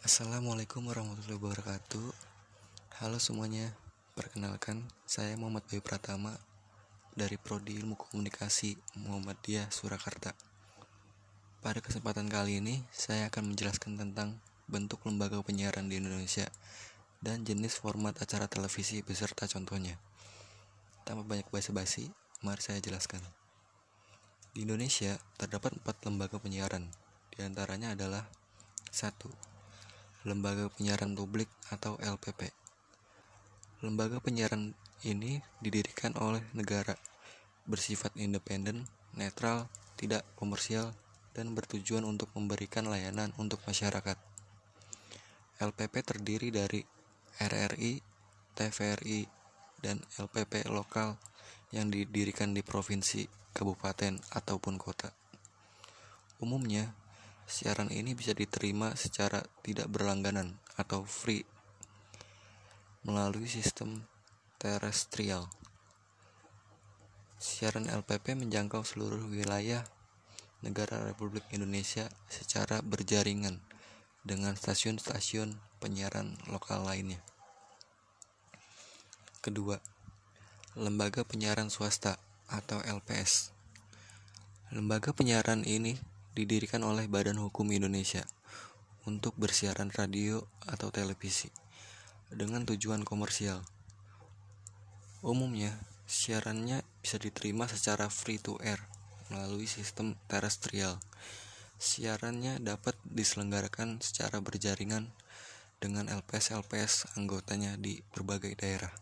Assalamualaikum warahmatullahi wabarakatuh. Halo semuanya Perkenalkan saya Muhammad Bayu Pratama Dari Prodi Ilmu Komunikasi Muhammadiyah Surakarta. Pada kesempatan kali ini Saya akan menjelaskan tentang Bentuk lembaga penyiaran di Indonesia Dan jenis format acara televisi beserta contohnya. Tanpa banyak basa-basi Mari saya jelaskan. Di Indonesia terdapat empat lembaga penyiaran Di antaranya adalah satu Lembaga Penyiaran Publik atau LPP. Lembaga penyiaran ini didirikan oleh negara, bersifat independen, netral, tidak komersial, dan bertujuan untuk memberikan layanan untuk masyarakat. LPP terdiri dari RRI, TVRI, dan LPP lokal yang didirikan di provinsi, kabupaten, ataupun kota. Umumnya, Siaran ini bisa diterima secara tidak berlangganan atau free melalui sistem terestrial. Siaran LPP menjangkau seluruh wilayah negara Republik Indonesia secara berjaringan dengan stasiun-stasiun penyiaran lokal lainnya. Kedua, lembaga penyiaran swasta atau LPS. Lembaga penyiaran ini didirikan oleh Badan Hukum Indonesia untuk bersiaran radio atau televisi dengan tujuan komersial. Umumnya, siarannya bisa diterima secara free to air melalui sistem terestrial. Siarannya dapat diselenggarakan secara berjaringan dengan LPS-LPS anggotanya di berbagai daerah.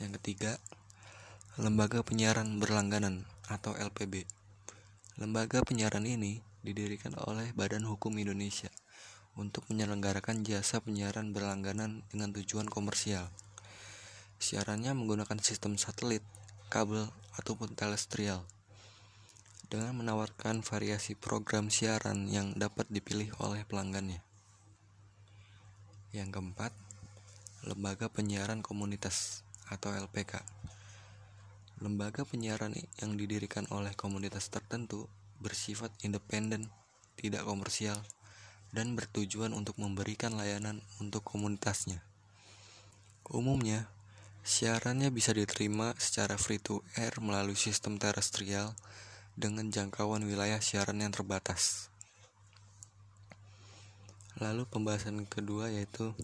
Yang ketiga, lembaga penyiaran berlangganan atau LPB. Lembaga penyiaran ini didirikan oleh Badan Hukum Indonesia untuk menyelenggarakan jasa penyiaran berlangganan dengan tujuan komersial. Siarannya menggunakan sistem satelit, kabel, ataupun terestrial dengan menawarkan variasi program siaran yang dapat dipilih oleh pelanggannya. Yang keempat, Lembaga Penyiaran Komunitas atau LPK Lembaga penyiaran yang didirikan oleh komunitas tertentu bersifat independen, tidak komersial, dan bertujuan untuk memberikan layanan untuk komunitasnya. Umumnya, siarannya bisa diterima secara free to air melalui sistem terestrial dengan jangkauan wilayah siaran yang terbatas. Lalu pembahasan kedua yaitu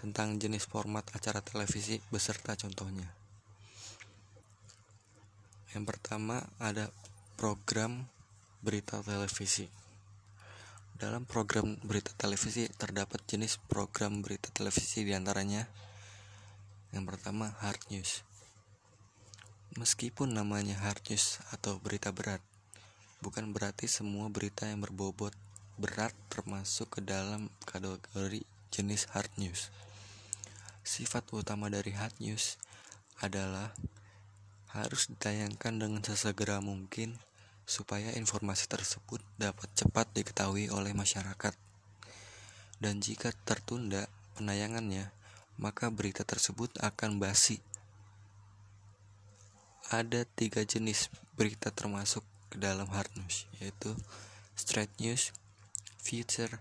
tentang jenis format acara televisi beserta contohnya. Yang pertama ada program berita televisi. Dalam program berita televisi terdapat jenis program berita televisi di antaranya yang pertama hard news. Meskipun namanya hard news atau berita berat, bukan berarti semua berita yang berbobot berat termasuk ke dalam kategori jenis hard news. Sifat utama dari hard news adalah harus ditayangkan dengan sesegera mungkin supaya informasi tersebut dapat cepat diketahui oleh masyarakat. Dan jika tertunda penayangannya, maka berita tersebut akan basi. Ada tiga jenis berita termasuk ke dalam hard news, yaitu straight news, feature,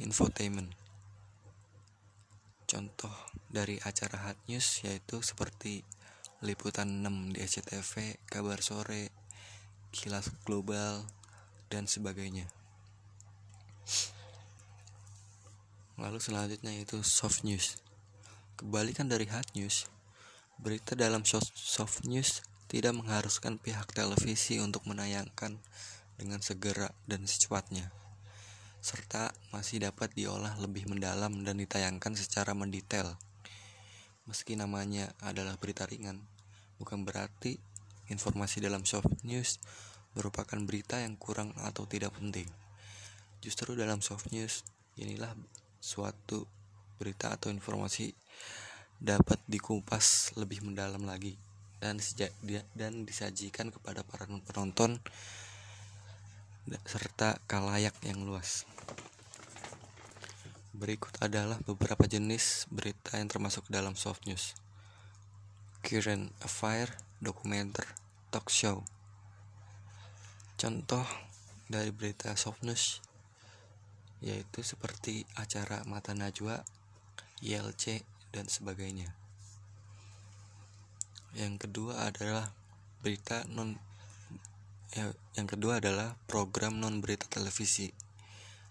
infotainment. Contoh dari acara hard news yaitu seperti liputan 6 di SCTV, kabar sore, kilas global, dan sebagainya. Lalu selanjutnya itu soft news. Kebalikan dari hard news, berita dalam soft news tidak mengharuskan pihak televisi untuk menayangkan dengan segera dan secepatnya, serta masih dapat diolah lebih mendalam dan ditayangkan secara mendetail. Meski namanya adalah berita ringan, bukan berarti informasi dalam soft news merupakan berita yang kurang atau tidak penting. Justru dalam soft news, inilah suatu berita atau informasi dapat dikupas lebih mendalam lagi dan dan disajikan kepada para penonton serta kalayak yang luas. Berikut adalah beberapa jenis berita yang termasuk dalam soft news. Current affair, dokumenter, talk show. Contoh dari berita soft news yaitu seperti acara Mata Najwa, YLC, dan sebagainya. Yang kedua adalah berita non ya, yang kedua adalah program non berita televisi.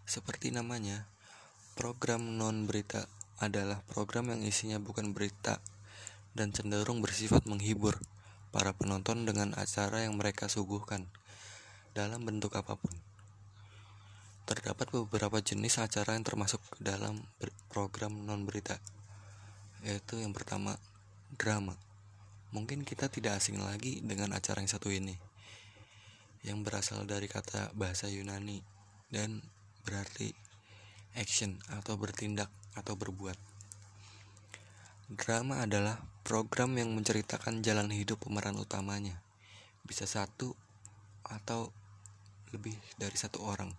Seperti namanya, program non berita adalah program yang isinya bukan berita dan cenderung bersifat menghibur para penonton dengan acara yang mereka suguhkan dalam bentuk apa pun. Terdapat beberapa jenis acara yang termasuk dalam program non berita, yaitu yang pertama drama. Mungkin kita tidak asing lagi dengan acara yang satu ini, yang berasal dari kata bahasa Yunani dan berarti action atau bertindak atau berbuat. Drama adalah program yang menceritakan jalan hidup pemeran utamanya, bisa satu atau lebih dari satu orang,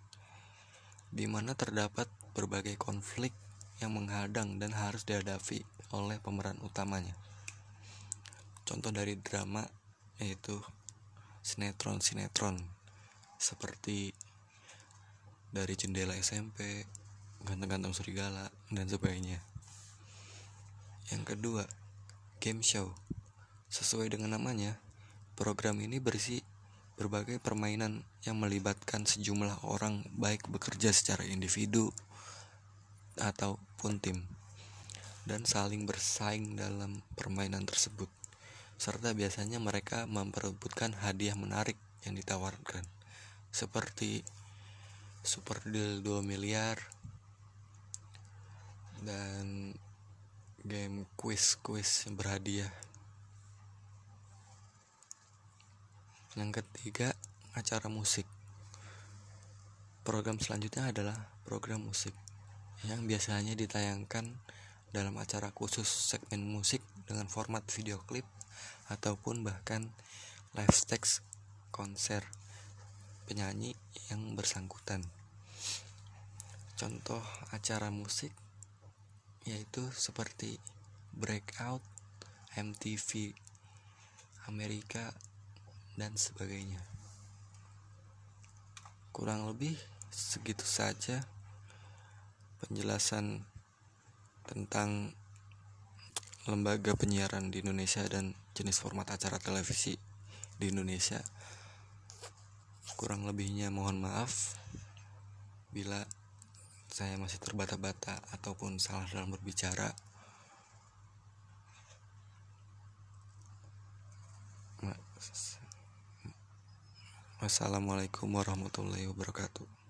di mana terdapat berbagai konflik yang menghadang dan harus dihadapi oleh pemeran utamanya. Contoh dari drama yaitu sinetron-sinetron seperti dari jendela SMP, ganteng-ganteng serigala, dan sebagainya. Yang kedua, game show. Sesuai dengan namanya, program ini berisi berbagai permainan yang melibatkan sejumlah orang baik bekerja secara individu ataupun tim dan saling bersaing dalam permainan tersebut serta biasanya mereka memperebutkan hadiah menarik yang ditawarkan seperti super deal 2 miliar dan game quiz-quiz berhadiah Yang ketiga, acara musik. Program selanjutnya adalah program musik yang biasanya ditayangkan dalam acara khusus segmen musik dengan format video klip ataupun bahkan live text konser penyanyi yang bersangkutan. Contoh acara musik yaitu seperti Breakout, MTV Amerika, dan sebagainya. Kurang lebih segitu saja penjelasan tentang lembaga penyiaran di Indonesia dan jenis format acara televisi di Indonesia. Kurang lebihnya mohon maaf bila saya masih terbata-bata ataupun salah dalam berbicara. Wassalamualaikum warahmatullahi wabarakatuh.